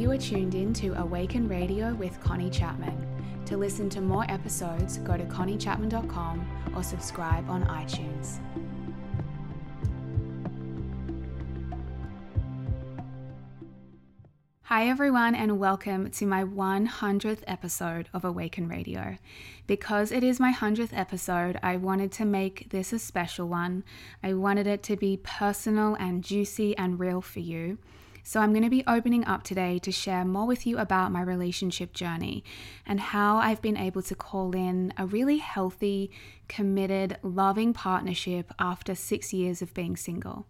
You are tuned in to Awaken Radio with Connie Chapman. To listen to more episodes, go to conniechapman.com or subscribe on iTunes. Hi, everyone, and welcome to my 100th episode of Awaken Radio. Because it is my 100th episode, I wanted to make this a special one. I wanted it to be personal and juicy and real for you. So, I'm going to be opening up today to share more with you about my relationship journey and how I've been able to call in a really healthy, committed, loving partnership after six years of being single.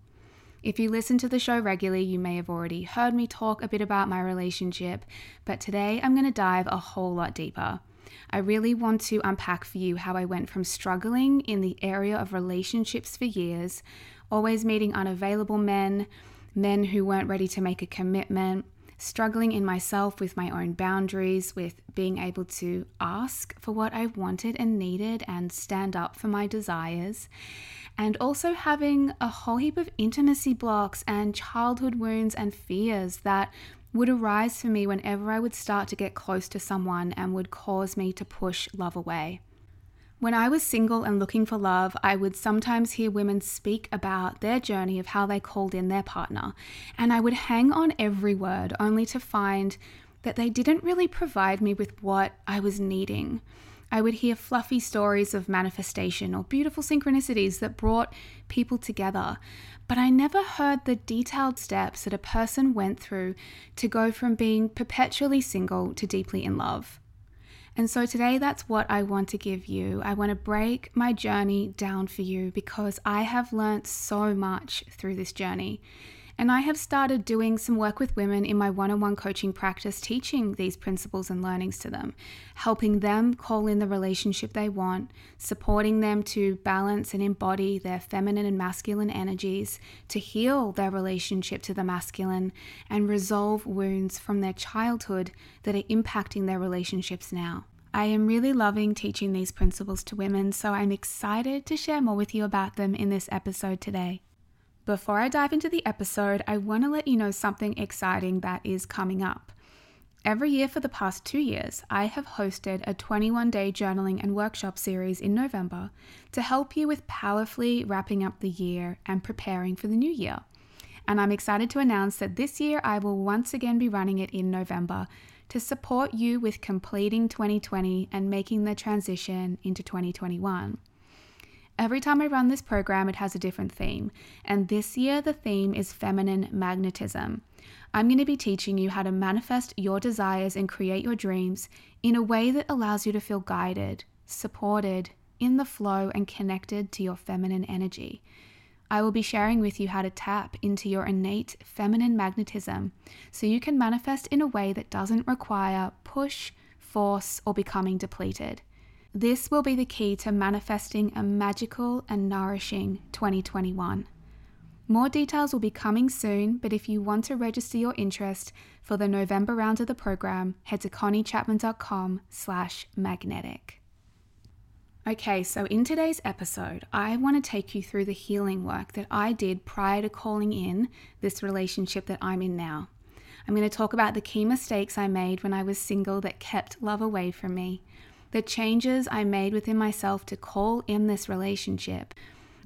If you listen to the show regularly, you may have already heard me talk a bit about my relationship, but today I'm going to dive a whole lot deeper. I really want to unpack for you how I went from struggling in the area of relationships for years, always meeting unavailable men, men who weren't ready to make a commitment, struggling in myself with my own boundaries, with being able to ask for what I wanted and needed and stand up for my desires, and also having a whole heap of intimacy blocks and childhood wounds and fears that would arise for me whenever I would start to get close to someone and would cause me to push love away. When I was single and looking for love, I would sometimes hear women speak about their journey of how they called in their partner, and I would hang on every word only to find that they didn't really provide me with what I was needing. I would hear fluffy stories of manifestation or beautiful synchronicities that brought people together, but I never heard the detailed steps that a person went through to go from being perpetually single to deeply in love. And so today, that's what I want to give you. I want to break my journey down for you because I have learnt so much through this journey. And I have started doing some work with women in my one on one coaching practice, teaching these principles and learnings to them, helping them call in the relationship they want, supporting them to balance and embody their feminine and masculine energies, to heal their relationship to the masculine, and resolve wounds from their childhood that are impacting their relationships now. I am really loving teaching these principles to women, so I'm excited to share more with you about them in this episode today. Before I dive into the episode, I want to let you know something exciting that is coming up. Every year for the past two years, I have hosted a 21 day journaling and workshop series in November to help you with powerfully wrapping up the year and preparing for the new year. And I'm excited to announce that this year I will once again be running it in November to support you with completing 2020 and making the transition into 2021. Every time I run this program, it has a different theme. And this year, the theme is feminine magnetism. I'm going to be teaching you how to manifest your desires and create your dreams in a way that allows you to feel guided, supported, in the flow, and connected to your feminine energy. I will be sharing with you how to tap into your innate feminine magnetism so you can manifest in a way that doesn't require push, force, or becoming depleted. This will be the key to manifesting a magical and nourishing 2021. More details will be coming soon, but if you want to register your interest for the November round of the program, head to conniechapman.com slash magnetic. Okay, so in today's episode, I want to take you through the healing work that I did prior to calling in this relationship that I'm in now. I'm going to talk about the key mistakes I made when I was single that kept love away from me the changes I made within myself to call in this relationship,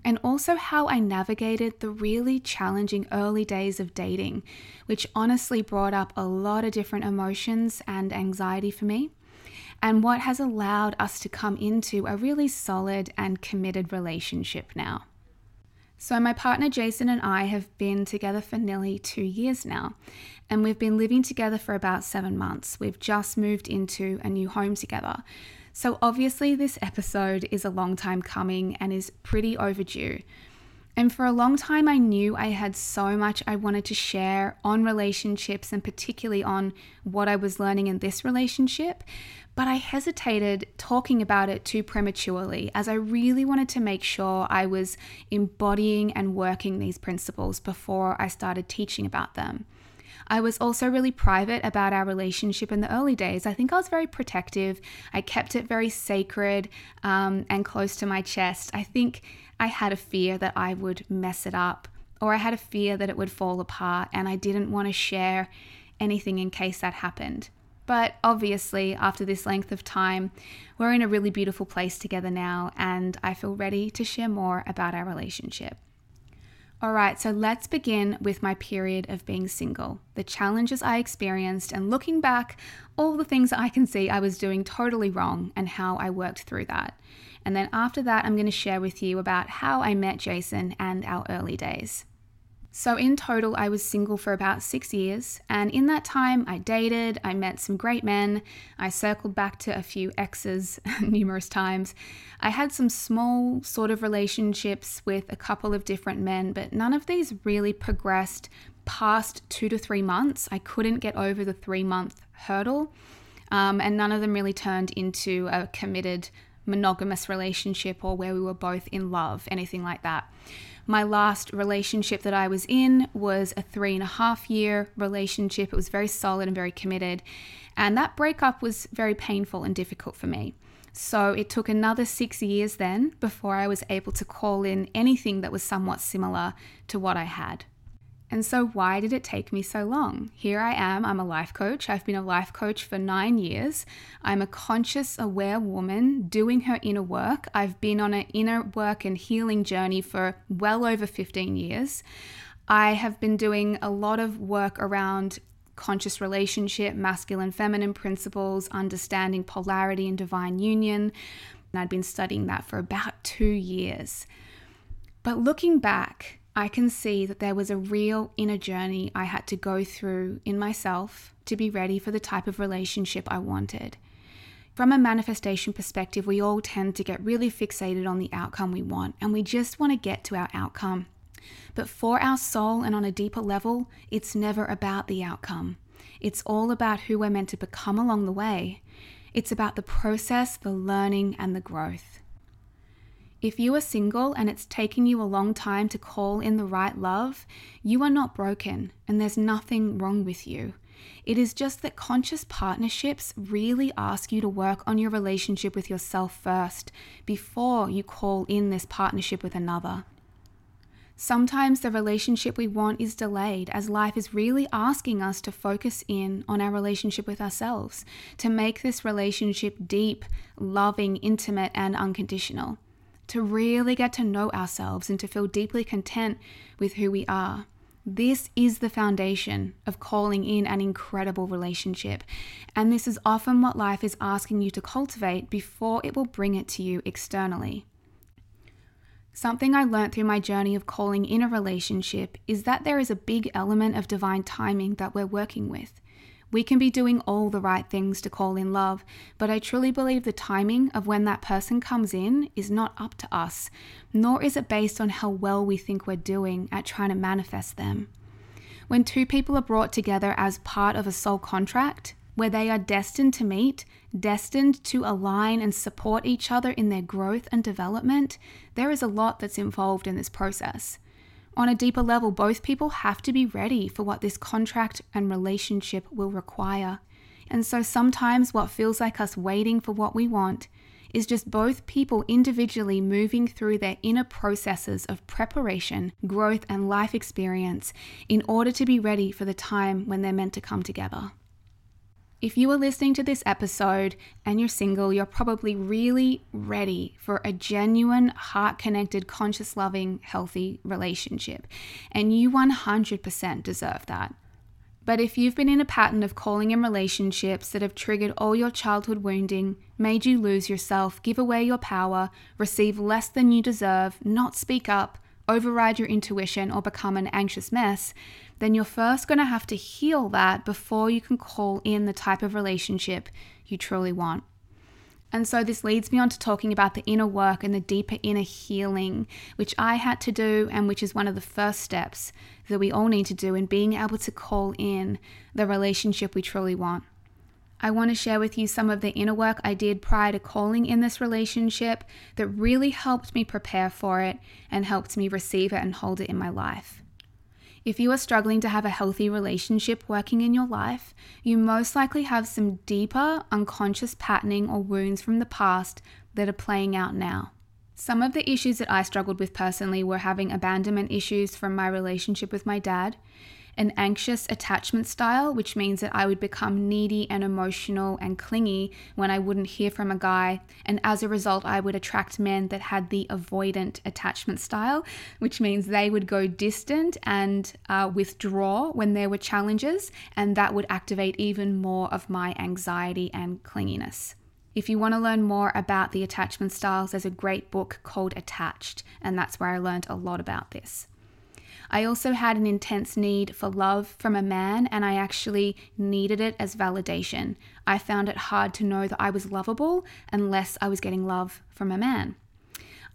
and also how I navigated the really challenging early days of dating, which honestly brought up a lot of different emotions and anxiety for me, and what has allowed us to come into a really solid and committed relationship now. So, my partner Jason and I have been together for nearly two years now, and we've been living together for about seven months. We've just moved into a new home together. So, obviously, this episode is a long time coming and is pretty overdue. And for a long time, I knew I had so much I wanted to share on relationships and particularly on what I was learning in this relationship. But I hesitated talking about it too prematurely as I really wanted to make sure I was embodying and working these principles before I started teaching about them. I was also really private about our relationship in the early days. I think I was very protective. I kept it very sacred um, and close to my chest. I think I had a fear that I would mess it up, or I had a fear that it would fall apart, and I didn't want to share anything in case that happened. But obviously, after this length of time, we're in a really beautiful place together now, and I feel ready to share more about our relationship. All right, so let's begin with my period of being single, the challenges I experienced, and looking back, all the things I can see I was doing totally wrong and how I worked through that. And then after that, I'm going to share with you about how I met Jason and our early days. So, in total, I was single for about six years, and in that time, I dated, I met some great men, I circled back to a few exes numerous times. I had some small sort of relationships with a couple of different men, but none of these really progressed past two to three months. I couldn't get over the three month hurdle, um, and none of them really turned into a committed monogamous relationship or where we were both in love, anything like that. My last relationship that I was in was a three and a half year relationship. It was very solid and very committed. And that breakup was very painful and difficult for me. So it took another six years then before I was able to call in anything that was somewhat similar to what I had. And so, why did it take me so long? Here I am, I'm a life coach. I've been a life coach for nine years. I'm a conscious, aware woman doing her inner work. I've been on an inner work and healing journey for well over 15 years. I have been doing a lot of work around conscious relationship, masculine, feminine principles, understanding polarity and divine union. And I'd been studying that for about two years. But looking back, I can see that there was a real inner journey I had to go through in myself to be ready for the type of relationship I wanted. From a manifestation perspective, we all tend to get really fixated on the outcome we want, and we just want to get to our outcome. But for our soul and on a deeper level, it's never about the outcome. It's all about who we're meant to become along the way. It's about the process, the learning, and the growth. If you are single and it's taking you a long time to call in the right love, you are not broken and there's nothing wrong with you. It is just that conscious partnerships really ask you to work on your relationship with yourself first before you call in this partnership with another. Sometimes the relationship we want is delayed as life is really asking us to focus in on our relationship with ourselves, to make this relationship deep, loving, intimate, and unconditional to really get to know ourselves and to feel deeply content with who we are. This is the foundation of calling in an incredible relationship. And this is often what life is asking you to cultivate before it will bring it to you externally. Something I learned through my journey of calling in a relationship is that there is a big element of divine timing that we're working with. We can be doing all the right things to call in love, but I truly believe the timing of when that person comes in is not up to us, nor is it based on how well we think we're doing at trying to manifest them. When two people are brought together as part of a soul contract, where they are destined to meet, destined to align and support each other in their growth and development, there is a lot that's involved in this process. On a deeper level, both people have to be ready for what this contract and relationship will require. And so sometimes what feels like us waiting for what we want is just both people individually moving through their inner processes of preparation, growth, and life experience in order to be ready for the time when they're meant to come together. If you are listening to this episode and you're single, you're probably really ready for a genuine, heart connected, conscious, loving, healthy relationship. And you 100% deserve that. But if you've been in a pattern of calling in relationships that have triggered all your childhood wounding, made you lose yourself, give away your power, receive less than you deserve, not speak up, override your intuition, or become an anxious mess, then you're first going to have to heal that before you can call in the type of relationship you truly want. And so this leads me on to talking about the inner work and the deeper inner healing, which I had to do, and which is one of the first steps that we all need to do in being able to call in the relationship we truly want. I want to share with you some of the inner work I did prior to calling in this relationship that really helped me prepare for it and helped me receive it and hold it in my life. If you are struggling to have a healthy relationship working in your life, you most likely have some deeper unconscious patterning or wounds from the past that are playing out now. Some of the issues that I struggled with personally were having abandonment issues from my relationship with my dad. An anxious attachment style, which means that I would become needy and emotional and clingy when I wouldn't hear from a guy. And as a result, I would attract men that had the avoidant attachment style, which means they would go distant and uh, withdraw when there were challenges. And that would activate even more of my anxiety and clinginess. If you want to learn more about the attachment styles, there's a great book called Attached, and that's where I learned a lot about this. I also had an intense need for love from a man, and I actually needed it as validation. I found it hard to know that I was lovable unless I was getting love from a man.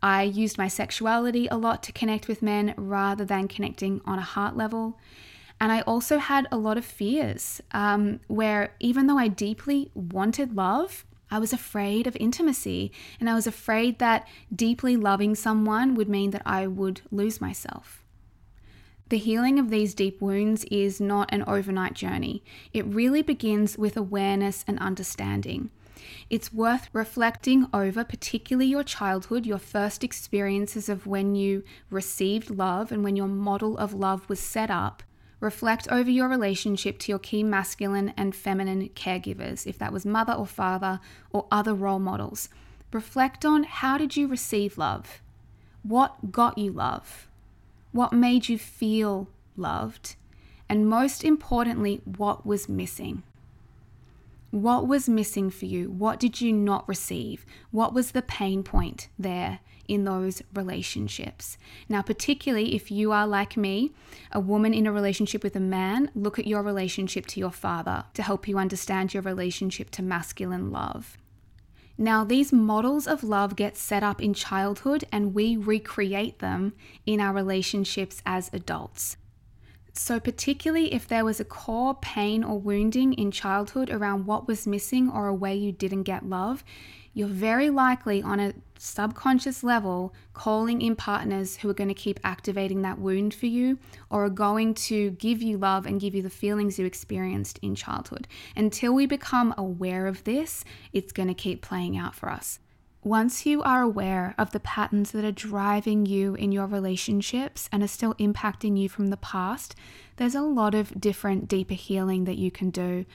I used my sexuality a lot to connect with men rather than connecting on a heart level. And I also had a lot of fears um, where, even though I deeply wanted love, I was afraid of intimacy, and I was afraid that deeply loving someone would mean that I would lose myself. The healing of these deep wounds is not an overnight journey. It really begins with awareness and understanding. It's worth reflecting over, particularly your childhood, your first experiences of when you received love and when your model of love was set up. Reflect over your relationship to your key masculine and feminine caregivers, if that was mother or father or other role models. Reflect on how did you receive love? What got you love? What made you feel loved, and most importantly, what was missing. What was missing for you? What did you not receive? What was the pain point there in those relationships? Now, particularly if you are like me, a woman in a relationship with a man, look at your relationship to your father to help you understand your relationship to masculine love. Now, these models of love get set up in childhood and we recreate them in our relationships as adults. So, particularly if there was a core pain or wounding in childhood around what was missing or a way you didn't get love, you're very likely on a subconscious level calling in partners who are going to keep activating that wound for you or are going to give you love and give you the feelings you experienced in childhood. Until we become aware of this, it's going to keep playing out for us. Once you are aware of the patterns that are driving you in your relationships and are still impacting you from the past, there's a lot of different deeper healing that you can do.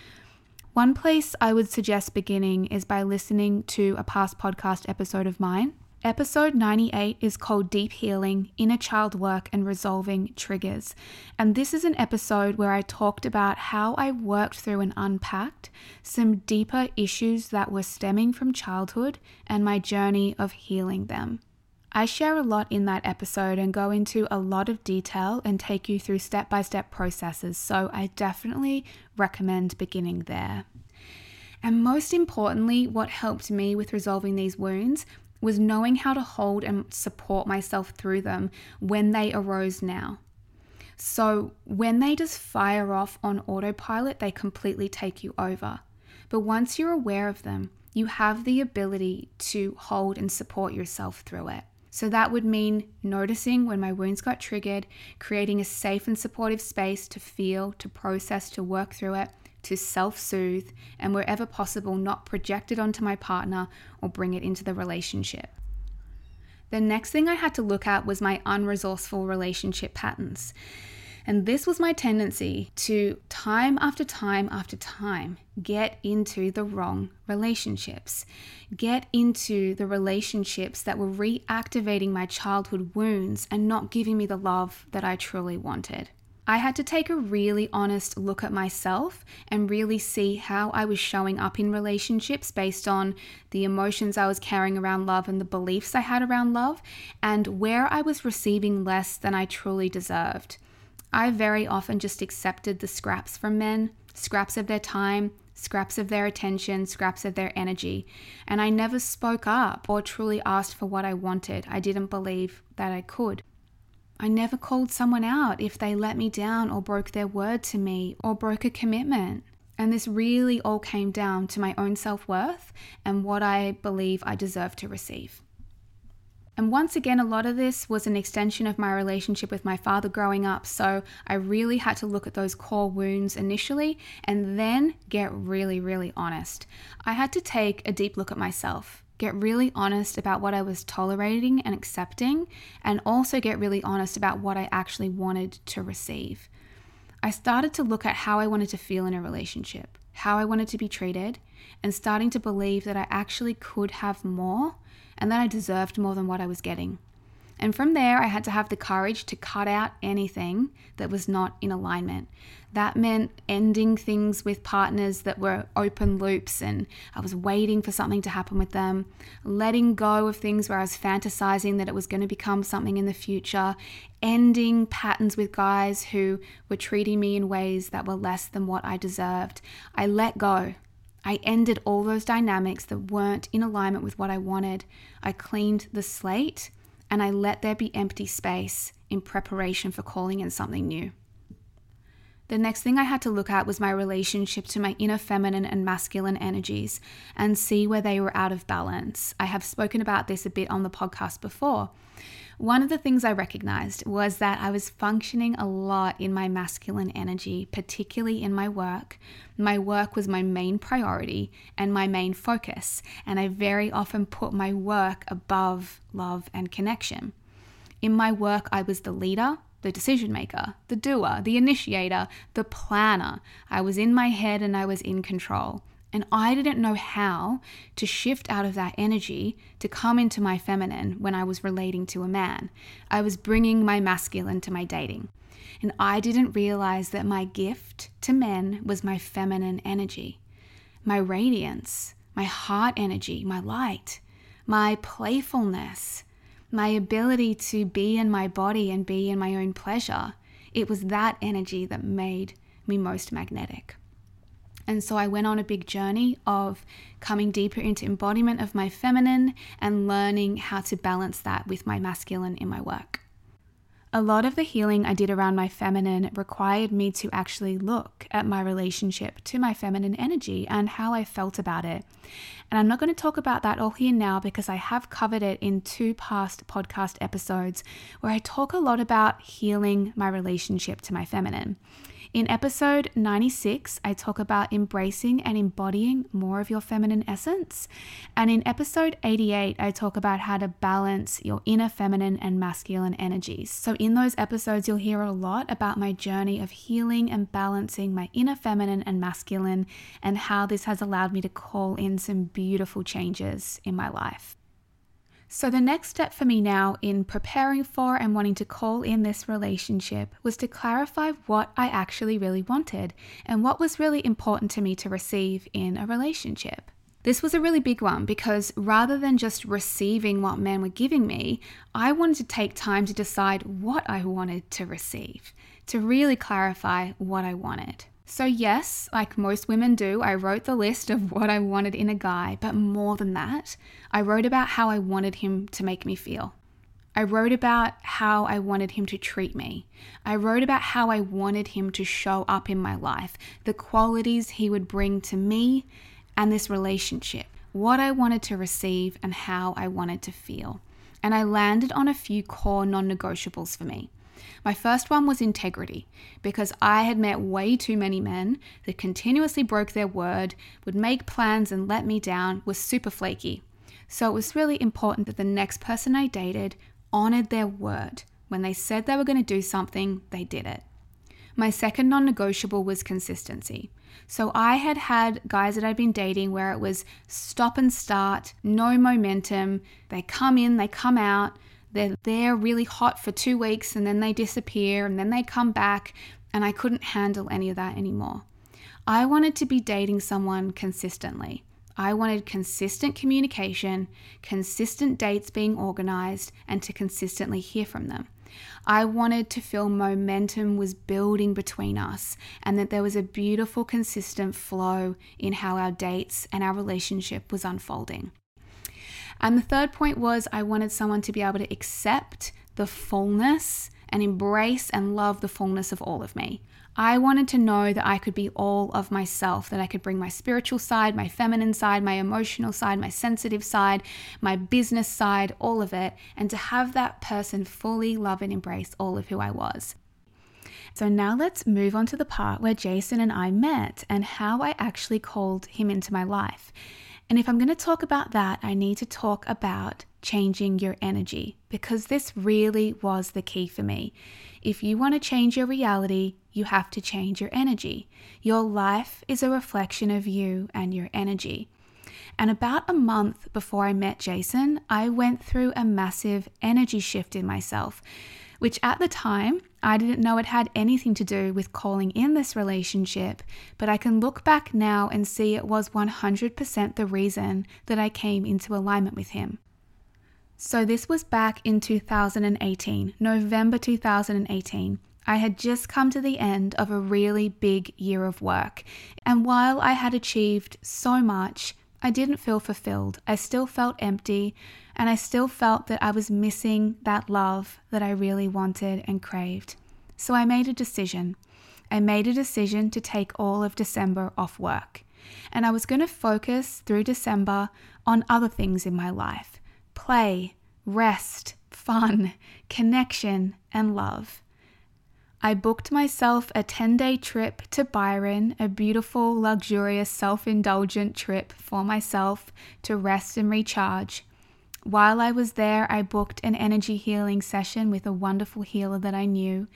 One place I would suggest beginning is by listening to a past podcast episode of mine. Episode 98 is called Deep Healing Inner Child Work and Resolving Triggers. And this is an episode where I talked about how I worked through and unpacked some deeper issues that were stemming from childhood and my journey of healing them. I share a lot in that episode and go into a lot of detail and take you through step by step processes, so I definitely recommend beginning there. And most importantly, what helped me with resolving these wounds was knowing how to hold and support myself through them when they arose now. So, when they just fire off on autopilot, they completely take you over. But once you're aware of them, you have the ability to hold and support yourself through it. So that would mean noticing when my wounds got triggered, creating a safe and supportive space to feel, to process, to work through it, to self soothe, and wherever possible, not project it onto my partner or bring it into the relationship. The next thing I had to look at was my unresourceful relationship patterns. And this was my tendency to time after time after time get into the wrong relationships, get into the relationships that were reactivating my childhood wounds and not giving me the love that I truly wanted. I had to take a really honest look at myself and really see how I was showing up in relationships based on the emotions I was carrying around love and the beliefs I had around love, and where I was receiving less than I truly deserved. I very often just accepted the scraps from men, scraps of their time, scraps of their attention, scraps of their energy, and I never spoke up or truly asked for what I wanted. I didn't believe that I could. I never called someone out if they let me down or broke their word to me or broke a commitment. And this really all came down to my own self worth and what I believe I deserve to receive. And once again, a lot of this was an extension of my relationship with my father growing up. So I really had to look at those core wounds initially and then get really, really honest. I had to take a deep look at myself, get really honest about what I was tolerating and accepting, and also get really honest about what I actually wanted to receive. I started to look at how I wanted to feel in a relationship, how I wanted to be treated, and starting to believe that I actually could have more and that I deserved more than what I was getting. And from there, I had to have the courage to cut out anything that was not in alignment. That meant ending things with partners that were open loops and I was waiting for something to happen with them, letting go of things where I was fantasizing that it was going to become something in the future, ending patterns with guys who were treating me in ways that were less than what I deserved. I let go. I ended all those dynamics that weren't in alignment with what I wanted. I cleaned the slate and I let there be empty space in preparation for calling in something new. The next thing I had to look at was my relationship to my inner feminine and masculine energies and see where they were out of balance. I have spoken about this a bit on the podcast before. One of the things I recognized was that I was functioning a lot in my masculine energy, particularly in my work. My work was my main priority and my main focus, and I very often put my work above love and connection. In my work, I was the leader, the decision maker, the doer, the initiator, the planner. I was in my head and I was in control. And I didn't know how to shift out of that energy to come into my feminine when I was relating to a man. I was bringing my masculine to my dating. And I didn't realize that my gift to men was my feminine energy, my radiance, my heart energy, my light, my playfulness, my ability to be in my body and be in my own pleasure. It was that energy that made me most magnetic. And so I went on a big journey of coming deeper into embodiment of my feminine and learning how to balance that with my masculine in my work. A lot of the healing I did around my feminine required me to actually look at my relationship to my feminine energy and how I felt about it. And I'm not going to talk about that all here now because I have covered it in two past podcast episodes where I talk a lot about healing my relationship to my feminine. In episode 96, I talk about embracing and embodying more of your feminine essence. And in episode 88, I talk about how to balance your inner feminine and masculine energies. So, in those episodes, you'll hear a lot about my journey of healing and balancing my inner feminine and masculine, and how this has allowed me to call in some beautiful changes in my life. So, the next step for me now in preparing for and wanting to call in this relationship was to clarify what I actually really wanted and what was really important to me to receive in a relationship. This was a really big one because rather than just receiving what men were giving me, I wanted to take time to decide what I wanted to receive, to really clarify what I wanted. So, yes, like most women do, I wrote the list of what I wanted in a guy, but more than that, I wrote about how I wanted him to make me feel. I wrote about how I wanted him to treat me. I wrote about how I wanted him to show up in my life, the qualities he would bring to me and this relationship, what I wanted to receive, and how I wanted to feel. And I landed on a few core non negotiables for me. My first one was integrity, because I had met way too many men that continuously broke their word, would make plans and let me down, was super flaky. So it was really important that the next person I dated honored their word. When they said they were going to do something, they did it. My second non negotiable was consistency. So I had had guys that I'd been dating where it was stop and start, no momentum. They come in, they come out, they're there really hot for two weeks and then they disappear and then they come back, and I couldn't handle any of that anymore. I wanted to be dating someone consistently. I wanted consistent communication, consistent dates being organized, and to consistently hear from them. I wanted to feel momentum was building between us and that there was a beautiful, consistent flow in how our dates and our relationship was unfolding. And the third point was I wanted someone to be able to accept the fullness and embrace and love the fullness of all of me. I wanted to know that I could be all of myself, that I could bring my spiritual side, my feminine side, my emotional side, my sensitive side, my business side, all of it, and to have that person fully love and embrace all of who I was. So now let's move on to the part where Jason and I met and how I actually called him into my life. And if I'm going to talk about that, I need to talk about changing your energy because this really was the key for me. If you want to change your reality, you have to change your energy. Your life is a reflection of you and your energy. And about a month before I met Jason, I went through a massive energy shift in myself, which at the time I didn't know it had anything to do with calling in this relationship, but I can look back now and see it was 100% the reason that I came into alignment with him. So, this was back in 2018, November 2018. I had just come to the end of a really big year of work, and while I had achieved so much, I didn't feel fulfilled. I still felt empty, and I still felt that I was missing that love that I really wanted and craved. So I made a decision. I made a decision to take all of December off work. And I was going to focus through December on other things in my life play, rest, fun, connection, and love. I booked myself a 10 day trip to Byron, a beautiful, luxurious, self indulgent trip for myself to rest and recharge. While I was there, I booked an energy healing session with a wonderful healer that I knew.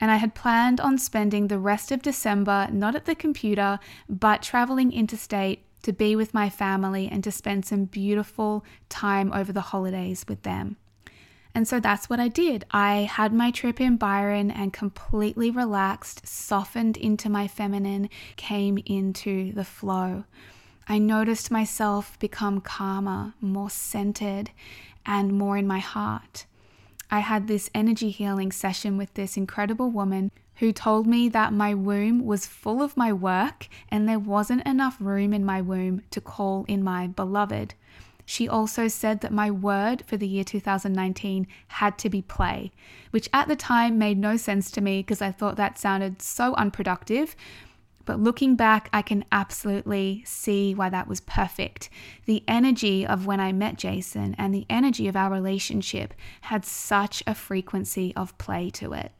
And I had planned on spending the rest of December not at the computer, but traveling interstate to be with my family and to spend some beautiful time over the holidays with them. And so that's what I did. I had my trip in Byron and completely relaxed, softened into my feminine, came into the flow. I noticed myself become calmer, more centered, and more in my heart. I had this energy healing session with this incredible woman who told me that my womb was full of my work and there wasn't enough room in my womb to call in my beloved. She also said that my word for the year 2019 had to be play, which at the time made no sense to me because I thought that sounded so unproductive. But looking back, I can absolutely see why that was perfect. The energy of when I met Jason and the energy of our relationship had such a frequency of play to it.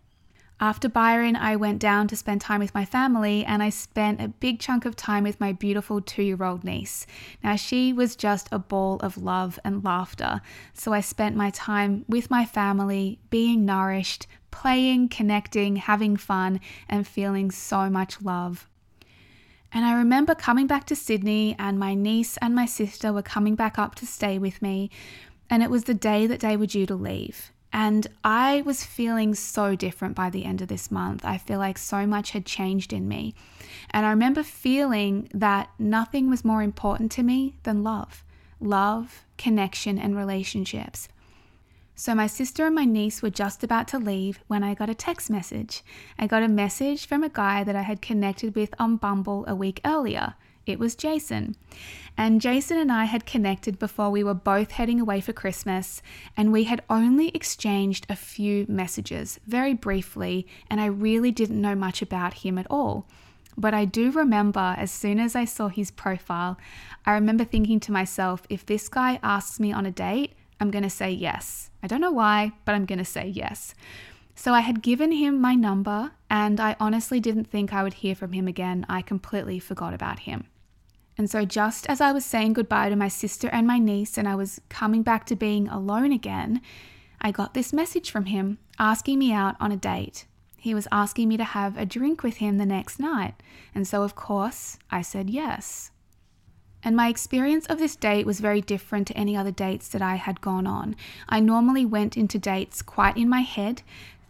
After Byron, I went down to spend time with my family and I spent a big chunk of time with my beautiful two year old niece. Now, she was just a ball of love and laughter. So I spent my time with my family, being nourished, playing, connecting, having fun, and feeling so much love. And I remember coming back to Sydney, and my niece and my sister were coming back up to stay with me. And it was the day that they were due to leave. And I was feeling so different by the end of this month. I feel like so much had changed in me. And I remember feeling that nothing was more important to me than love love, connection, and relationships. So, my sister and my niece were just about to leave when I got a text message. I got a message from a guy that I had connected with on Bumble a week earlier. It was Jason. And Jason and I had connected before we were both heading away for Christmas, and we had only exchanged a few messages, very briefly, and I really didn't know much about him at all. But I do remember as soon as I saw his profile, I remember thinking to myself, if this guy asks me on a date, I'm going to say yes. I don't know why, but I'm going to say yes. So I had given him my number, and I honestly didn't think I would hear from him again. I completely forgot about him. And so, just as I was saying goodbye to my sister and my niece, and I was coming back to being alone again, I got this message from him asking me out on a date. He was asking me to have a drink with him the next night. And so, of course, I said yes. And my experience of this date was very different to any other dates that I had gone on. I normally went into dates quite in my head,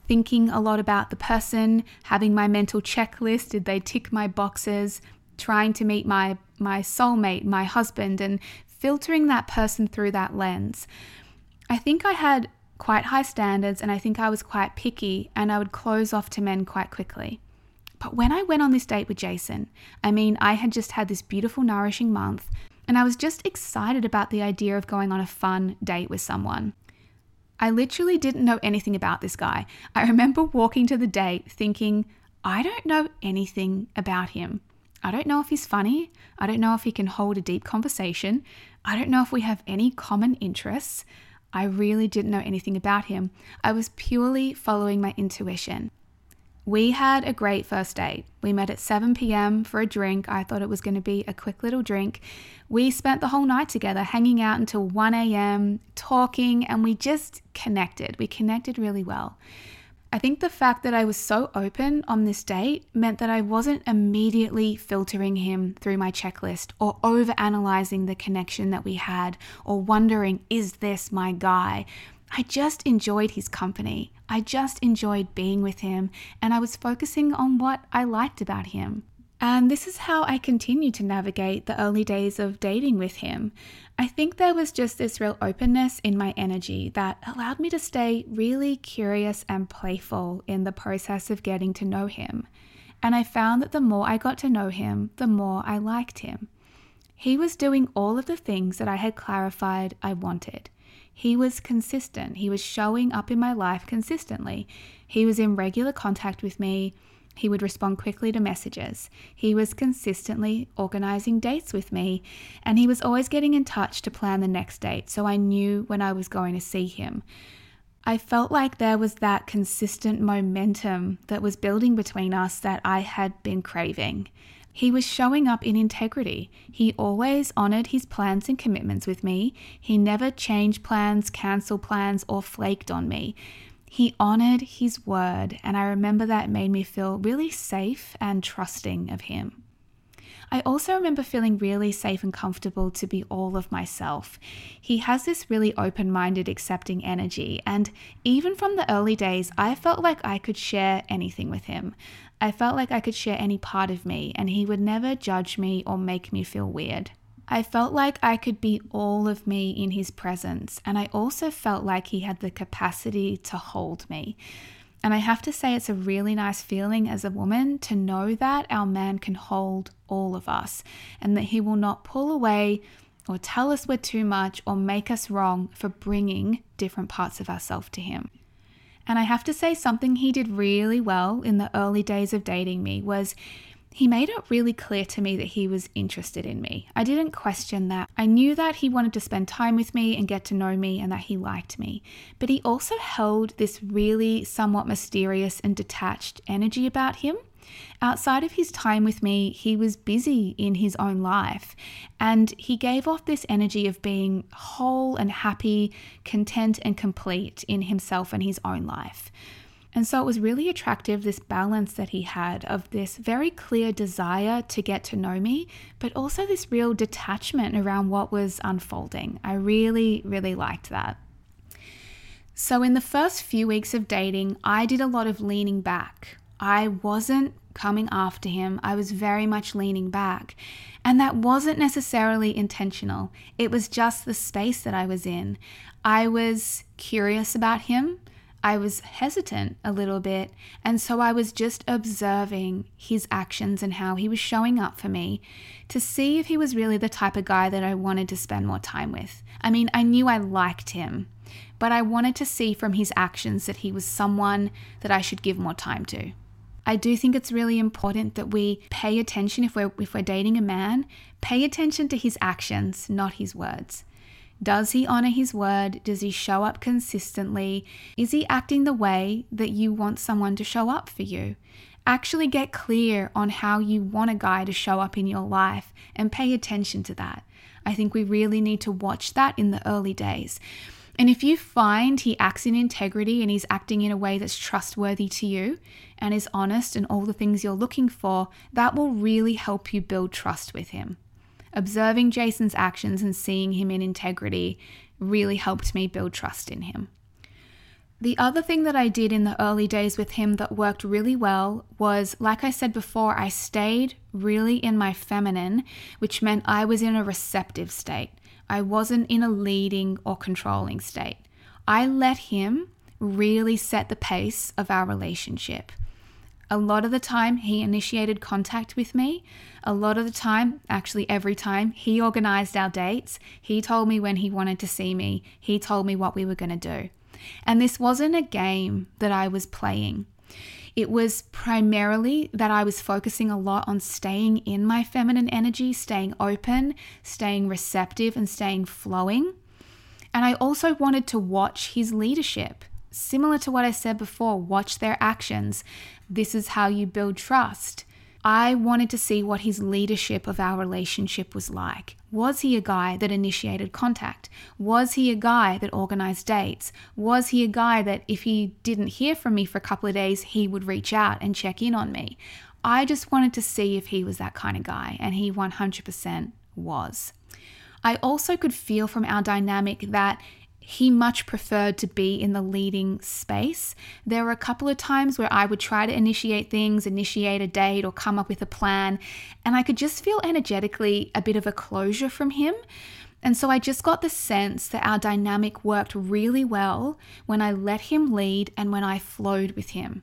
thinking a lot about the person, having my mental checklist did they tick my boxes, trying to meet my my soulmate, my husband and filtering that person through that lens. I think I had quite high standards and I think I was quite picky and I would close off to men quite quickly. But when I went on this date with Jason, I mean, I had just had this beautiful, nourishing month and I was just excited about the idea of going on a fun date with someone. I literally didn't know anything about this guy. I remember walking to the date thinking, I don't know anything about him. I don't know if he's funny. I don't know if he can hold a deep conversation. I don't know if we have any common interests. I really didn't know anything about him. I was purely following my intuition. We had a great first date. We met at 7 p.m. for a drink. I thought it was going to be a quick little drink. We spent the whole night together, hanging out until 1 a.m., talking, and we just connected. We connected really well. I think the fact that I was so open on this date meant that I wasn't immediately filtering him through my checklist or over analyzing the connection that we had or wondering, is this my guy? I just enjoyed his company. I just enjoyed being with him, and I was focusing on what I liked about him. And this is how I continued to navigate the early days of dating with him. I think there was just this real openness in my energy that allowed me to stay really curious and playful in the process of getting to know him. And I found that the more I got to know him, the more I liked him. He was doing all of the things that I had clarified I wanted. He was consistent. He was showing up in my life consistently. He was in regular contact with me. He would respond quickly to messages. He was consistently organizing dates with me, and he was always getting in touch to plan the next date so I knew when I was going to see him. I felt like there was that consistent momentum that was building between us that I had been craving. He was showing up in integrity. He always honored his plans and commitments with me. He never changed plans, canceled plans, or flaked on me. He honored his word, and I remember that made me feel really safe and trusting of him. I also remember feeling really safe and comfortable to be all of myself. He has this really open minded, accepting energy, and even from the early days, I felt like I could share anything with him. I felt like I could share any part of me, and he would never judge me or make me feel weird. I felt like I could be all of me in his presence, and I also felt like he had the capacity to hold me. And I have to say, it's a really nice feeling as a woman to know that our man can hold all of us and that he will not pull away or tell us we're too much or make us wrong for bringing different parts of ourselves to him. And I have to say, something he did really well in the early days of dating me was he made it really clear to me that he was interested in me. I didn't question that. I knew that he wanted to spend time with me and get to know me and that he liked me. But he also held this really somewhat mysterious and detached energy about him Outside of his time with me, he was busy in his own life, and he gave off this energy of being whole and happy, content and complete in himself and his own life. And so it was really attractive, this balance that he had of this very clear desire to get to know me, but also this real detachment around what was unfolding. I really, really liked that. So, in the first few weeks of dating, I did a lot of leaning back. I wasn't coming after him, I was very much leaning back. And that wasn't necessarily intentional, it was just the space that I was in. I was curious about him. I was hesitant a little bit, and so I was just observing his actions and how he was showing up for me to see if he was really the type of guy that I wanted to spend more time with. I mean, I knew I liked him, but I wanted to see from his actions that he was someone that I should give more time to. I do think it's really important that we pay attention if we're if we're dating a man, pay attention to his actions, not his words. Does he honor his word? Does he show up consistently? Is he acting the way that you want someone to show up for you? Actually get clear on how you want a guy to show up in your life and pay attention to that. I think we really need to watch that in the early days. And if you find he acts in integrity and he's acting in a way that's trustworthy to you and is honest and all the things you're looking for, that will really help you build trust with him. Observing Jason's actions and seeing him in integrity really helped me build trust in him. The other thing that I did in the early days with him that worked really well was, like I said before, I stayed really in my feminine, which meant I was in a receptive state. I wasn't in a leading or controlling state. I let him really set the pace of our relationship. A lot of the time, he initiated contact with me. A lot of the time, actually, every time, he organized our dates. He told me when he wanted to see me. He told me what we were going to do. And this wasn't a game that I was playing. It was primarily that I was focusing a lot on staying in my feminine energy, staying open, staying receptive, and staying flowing. And I also wanted to watch his leadership. Similar to what I said before, watch their actions. This is how you build trust. I wanted to see what his leadership of our relationship was like. Was he a guy that initiated contact? Was he a guy that organized dates? Was he a guy that if he didn't hear from me for a couple of days, he would reach out and check in on me? I just wanted to see if he was that kind of guy, and he 100% was. I also could feel from our dynamic that he much preferred to be in the leading space. There were a couple of times where I would try to initiate things, initiate a date, or come up with a plan, and I could just feel energetically a bit of a closure from him. And so I just got the sense that our dynamic worked really well when I let him lead and when I flowed with him.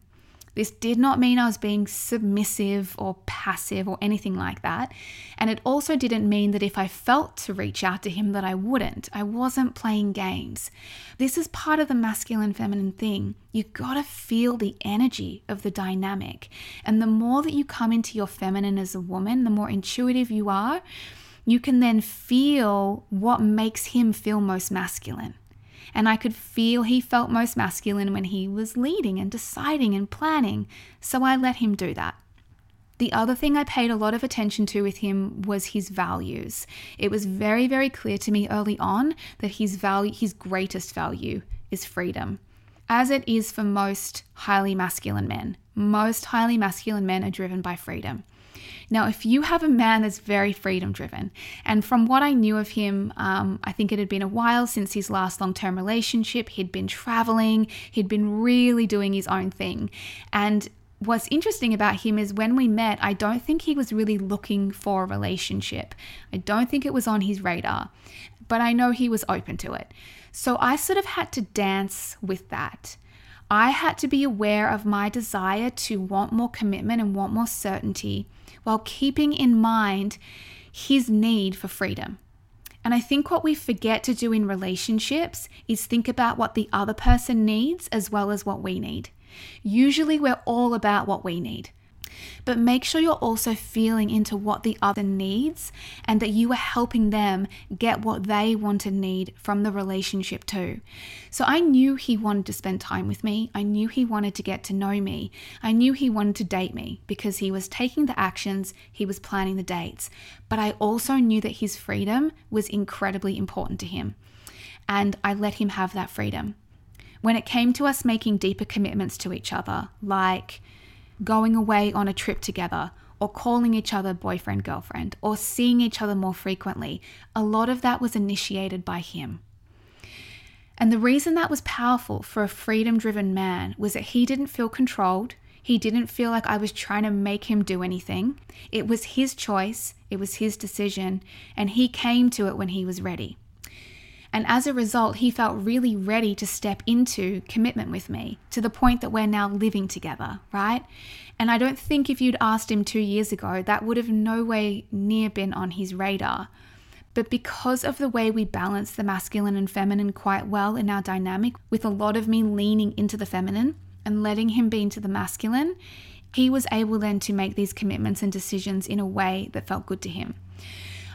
This did not mean I was being submissive or passive or anything like that. And it also didn't mean that if I felt to reach out to him that I wouldn't. I wasn't playing games. This is part of the masculine feminine thing. You got to feel the energy of the dynamic. And the more that you come into your feminine as a woman, the more intuitive you are, you can then feel what makes him feel most masculine. And I could feel he felt most masculine when he was leading and deciding and planning. So I let him do that. The other thing I paid a lot of attention to with him was his values. It was very, very clear to me early on that his value, his greatest value is freedom. As it is for most highly masculine men. Most highly masculine men are driven by freedom. Now, if you have a man that's very freedom driven, and from what I knew of him, um, I think it had been a while since his last long term relationship. He'd been traveling, he'd been really doing his own thing. And what's interesting about him is when we met, I don't think he was really looking for a relationship. I don't think it was on his radar, but I know he was open to it. So I sort of had to dance with that. I had to be aware of my desire to want more commitment and want more certainty while keeping in mind his need for freedom. And I think what we forget to do in relationships is think about what the other person needs as well as what we need. Usually, we're all about what we need. But make sure you're also feeling into what the other needs and that you are helping them get what they want to need from the relationship too. So I knew he wanted to spend time with me. I knew he wanted to get to know me. I knew he wanted to date me because he was taking the actions, he was planning the dates. But I also knew that his freedom was incredibly important to him. And I let him have that freedom. When it came to us making deeper commitments to each other, like going away on a trip together, or calling each other boyfriend, girlfriend, or seeing each other more frequently, a lot of that was initiated by him. And the reason that was powerful for a freedom driven man was that he didn't feel controlled. He didn't feel like I was trying to make him do anything. It was his choice, it was his decision, and he came to it when he was ready. And as a result, he felt really ready to step into commitment with me to the point that we're now living together, right? And I don't think if you'd asked him two years ago, that would have no way near been on his radar. But because of the way we balance the masculine and feminine quite well in our dynamic, with a lot of me leaning into the feminine and letting him be into the masculine, he was able then to make these commitments and decisions in a way that felt good to him.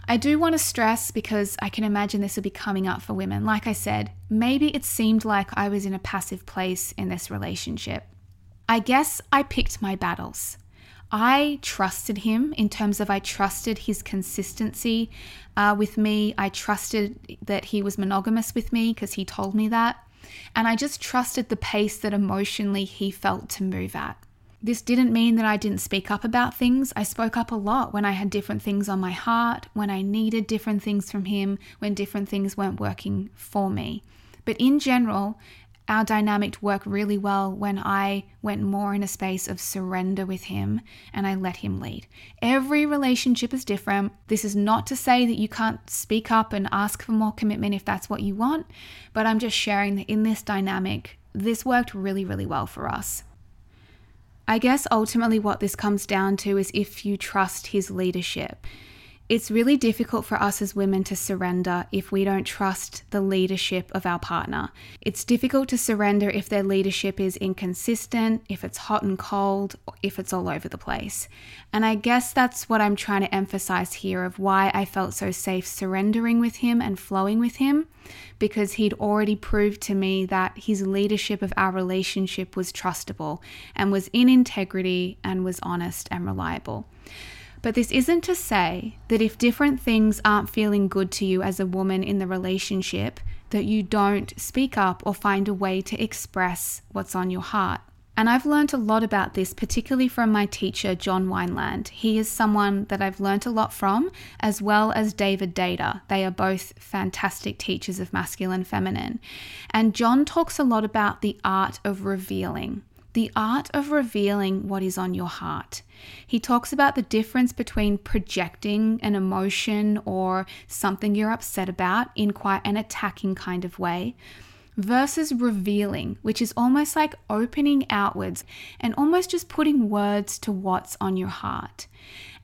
I do want to stress because I can imagine this will be coming up for women. Like I said, maybe it seemed like I was in a passive place in this relationship. I guess I picked my battles. I trusted him in terms of I trusted his consistency uh, with me. I trusted that he was monogamous with me because he told me that. And I just trusted the pace that emotionally he felt to move at. This didn't mean that I didn't speak up about things. I spoke up a lot when I had different things on my heart, when I needed different things from him, when different things weren't working for me. But in general, our dynamic worked really well when I went more in a space of surrender with him and I let him lead. Every relationship is different. This is not to say that you can't speak up and ask for more commitment if that's what you want, but I'm just sharing that in this dynamic, this worked really, really well for us. I guess ultimately what this comes down to is if you trust his leadership. It's really difficult for us as women to surrender if we don't trust the leadership of our partner. It's difficult to surrender if their leadership is inconsistent, if it's hot and cold, if it's all over the place. And I guess that's what I'm trying to emphasize here of why I felt so safe surrendering with him and flowing with him, because he'd already proved to me that his leadership of our relationship was trustable and was in integrity and was honest and reliable. But this isn't to say that if different things aren't feeling good to you as a woman in the relationship, that you don't speak up or find a way to express what's on your heart. And I've learned a lot about this, particularly from my teacher, John Wineland. He is someone that I've learned a lot from, as well as David Deida. They are both fantastic teachers of masculine feminine. And John talks a lot about the art of revealing the art of revealing what is on your heart. He talks about the difference between projecting an emotion or something you're upset about in quite an attacking kind of way versus revealing, which is almost like opening outwards and almost just putting words to what's on your heart.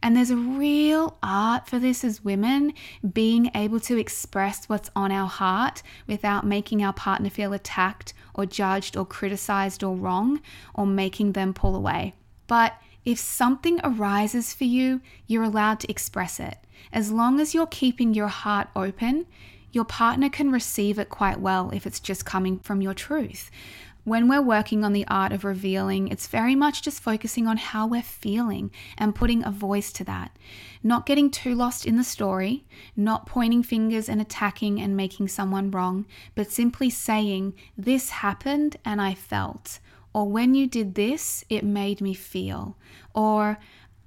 And there's a real art for this as women, being able to express what's on our heart without making our partner feel attacked or judged or criticized or wrong or making them pull away. But if something arises for you, you're allowed to express it. As long as you're keeping your heart open, your partner can receive it quite well if it's just coming from your truth. When we're working on the art of revealing, it's very much just focusing on how we're feeling and putting a voice to that. Not getting too lost in the story, not pointing fingers and attacking and making someone wrong, but simply saying, This happened and I felt. Or when you did this, it made me feel. Or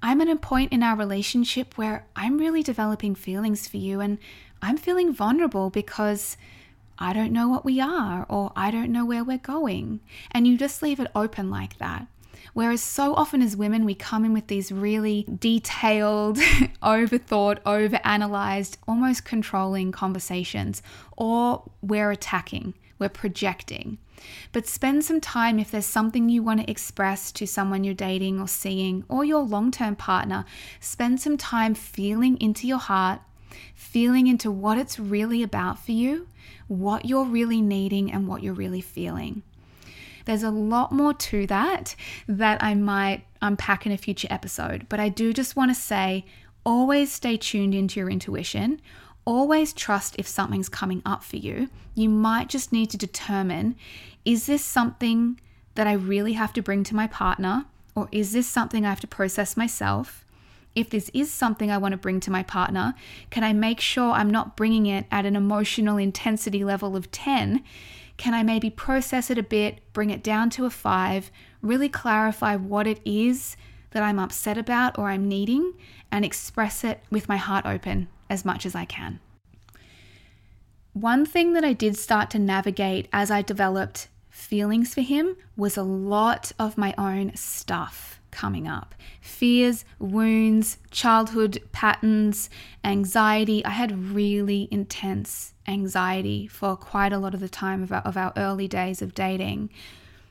I'm at a point in our relationship where I'm really developing feelings for you and I'm feeling vulnerable because I don't know what we are, or I don't know where we're going. And you just leave it open like that. Whereas so often as women, we come in with these really detailed, overthought, overanalyzed, almost controlling conversations, or we're attacking, we're projecting. But spend some time if there's something you want to express to someone you're dating or seeing, or your long term partner, spend some time feeling into your heart, feeling into what it's really about for you what you're really needing and what you're really feeling. There's a lot more to that that I might unpack in a future episode, but I do just want to say always stay tuned into your intuition. Always trust if something's coming up for you. You might just need to determine is this something that I really have to bring to my partner, or is this something I have to process myself? If this is something I want to bring to my partner, can I make sure I'm not bringing it at an emotional intensity level of 10? Can I maybe process it a bit, bring it down to a five, really clarify what it is that I'm upset about or I'm needing, and express it with my heart open as much as I can? One thing that I did start to navigate as I developed feelings for him was a lot of my own stuff coming up fears, wounds, childhood patterns, anxiety. I had really intense anxiety for quite a lot of the time of our, of our early days of dating.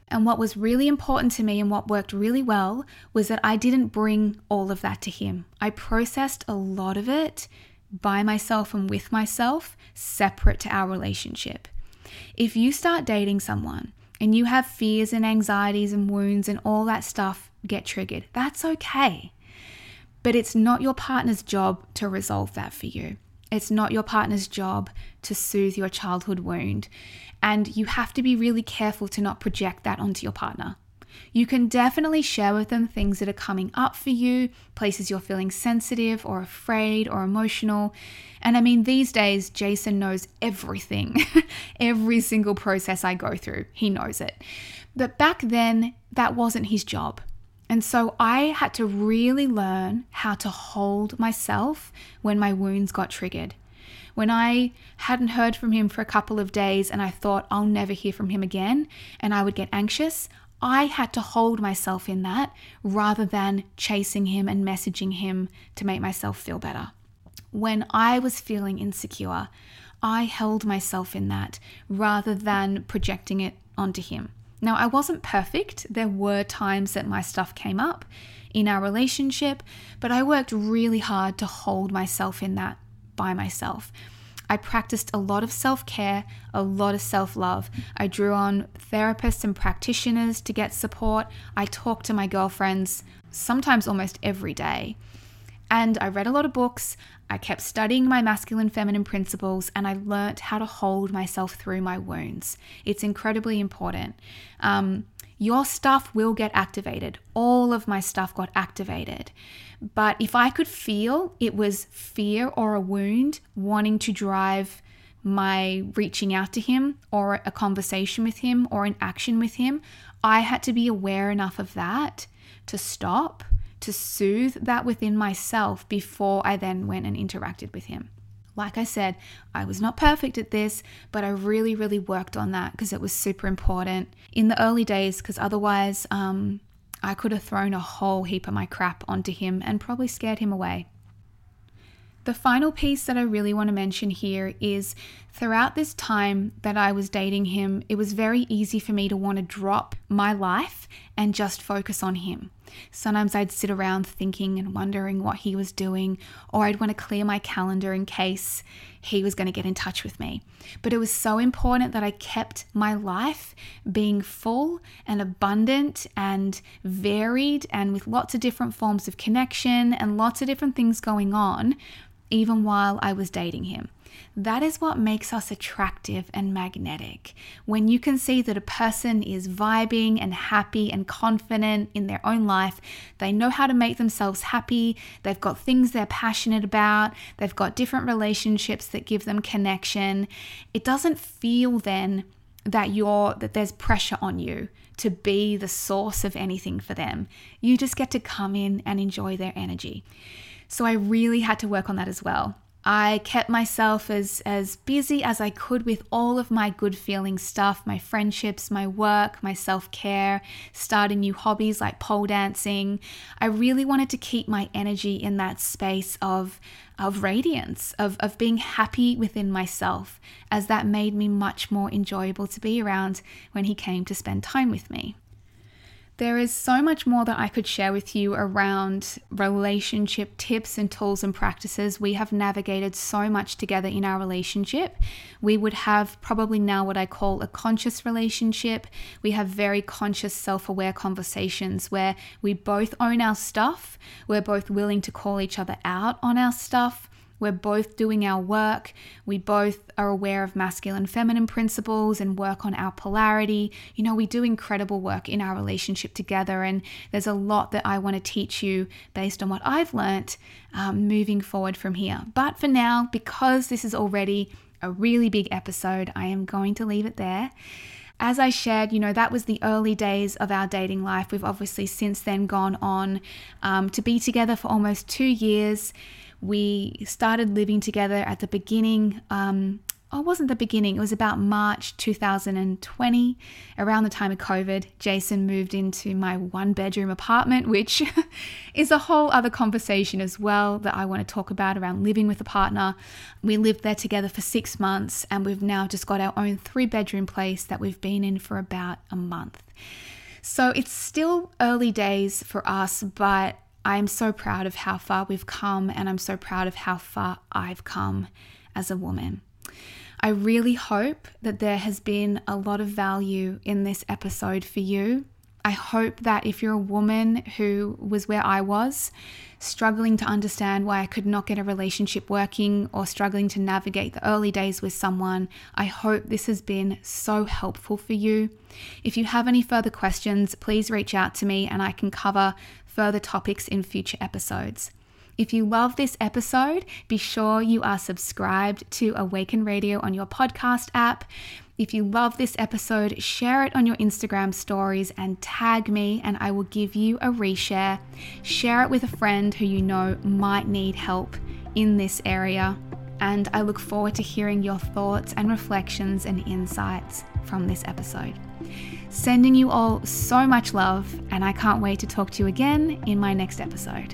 And what was really important to me and what worked really well was that I didn't bring all of that to him. I processed a lot of it by myself and with myself, separate to our relationship. If you start dating someone and you have fears and anxieties and wounds and all that stuff get triggered. That's okay. But it's not your partner's job to resolve that for you. It's not your partner's job to soothe your childhood wound. And you have to be really careful to not project that onto your partner. You can definitely share with them things that are coming up for you, places you're feeling sensitive or afraid or emotional. And I mean, these days, Jason knows everything, every single process I go through, he knows it. But back then, that wasn't his job. And so I had to really learn how to hold myself when my wounds got triggered. When I hadn't heard from him for a couple of days and I thought I'll never hear from him again and I would get anxious, I had to hold myself in that rather than chasing him and messaging him to make myself feel better. When I was feeling insecure, I held myself in that rather than projecting it onto him. Now, I wasn't perfect. There were times that my stuff came up in our relationship, but I worked really hard to hold myself in that by myself. I practiced a lot of self care, a lot of self love. I drew on therapists and practitioners to get support. I talked to my girlfriends sometimes almost every day. And I read a lot of books. I kept studying my masculine feminine principles and I learnt how to hold myself through my wounds. It's incredibly important. Um, your stuff will get activated. All of my stuff got activated. But if I could feel it was fear or a wound wanting to drive my reaching out to him or a conversation with him or an action with him, I had to be aware enough of that to stop, to soothe that within myself before I then went and interacted with him. Like I said, I was not perfect at this, but I really, really worked on that because it was super important in the early days, because otherwise, um, I could have thrown a whole heap of my crap onto him and probably scared him away. The final piece that I really want to mention here is throughout this time that I was dating him, it was very easy for me to want to drop my life and just focus on him. Sometimes I'd sit around thinking and wondering what he was doing, or I'd want to clear my calendar in case he was going to get in touch with me. But it was so important that I kept my life being full and abundant and varied and with lots of different forms of connection and lots of different things going on even while I was dating him. That is what makes us attractive and magnetic. When you can see that a person is vibing and happy and confident in their own life, they know how to make themselves happy, they've got things they're passionate about, they've got different relationships that give them connection. It doesn't feel then that you're that there's pressure on you to be the source of anything for them. You just get to come in and enjoy their energy. So I really had to work on that as well. I kept myself as, as busy as I could with all of my good feeling stuff my friendships, my work, my self care, starting new hobbies like pole dancing. I really wanted to keep my energy in that space of, of radiance, of, of being happy within myself, as that made me much more enjoyable to be around when he came to spend time with me. There is so much more that I could share with you around relationship tips and tools and practices. We have navigated so much together in our relationship. We would have probably now what I call a conscious relationship. We have very conscious, self aware conversations where we both own our stuff. We're both willing to call each other out on our stuff. We're both doing our work. We both are aware of masculine feminine principles and work on our polarity. You know, we do incredible work in our relationship together, and there's a lot that I want to teach you based on what I've learnt um, moving forward from here. But for now, because this is already a really big episode, I am going to leave it there. As I shared, you know, that was the early days of our dating life. We've obviously since then gone on um, to be together for almost two years. We started living together at the beginning. Um, oh, it wasn't the beginning, it was about March 2020. Around the time of COVID, Jason moved into my one bedroom apartment, which is a whole other conversation as well that I want to talk about around living with a partner. We lived there together for six months, and we've now just got our own three bedroom place that we've been in for about a month. So it's still early days for us, but I'm so proud of how far we've come, and I'm so proud of how far I've come as a woman. I really hope that there has been a lot of value in this episode for you. I hope that if you're a woman who was where I was, struggling to understand why I could not get a relationship working or struggling to navigate the early days with someone, I hope this has been so helpful for you. If you have any further questions, please reach out to me and I can cover further topics in future episodes. If you love this episode, be sure you are subscribed to Awaken Radio on your podcast app. If you love this episode, share it on your Instagram stories and tag me, and I will give you a reshare. Share it with a friend who you know might need help in this area. And I look forward to hearing your thoughts and reflections and insights from this episode. Sending you all so much love, and I can't wait to talk to you again in my next episode.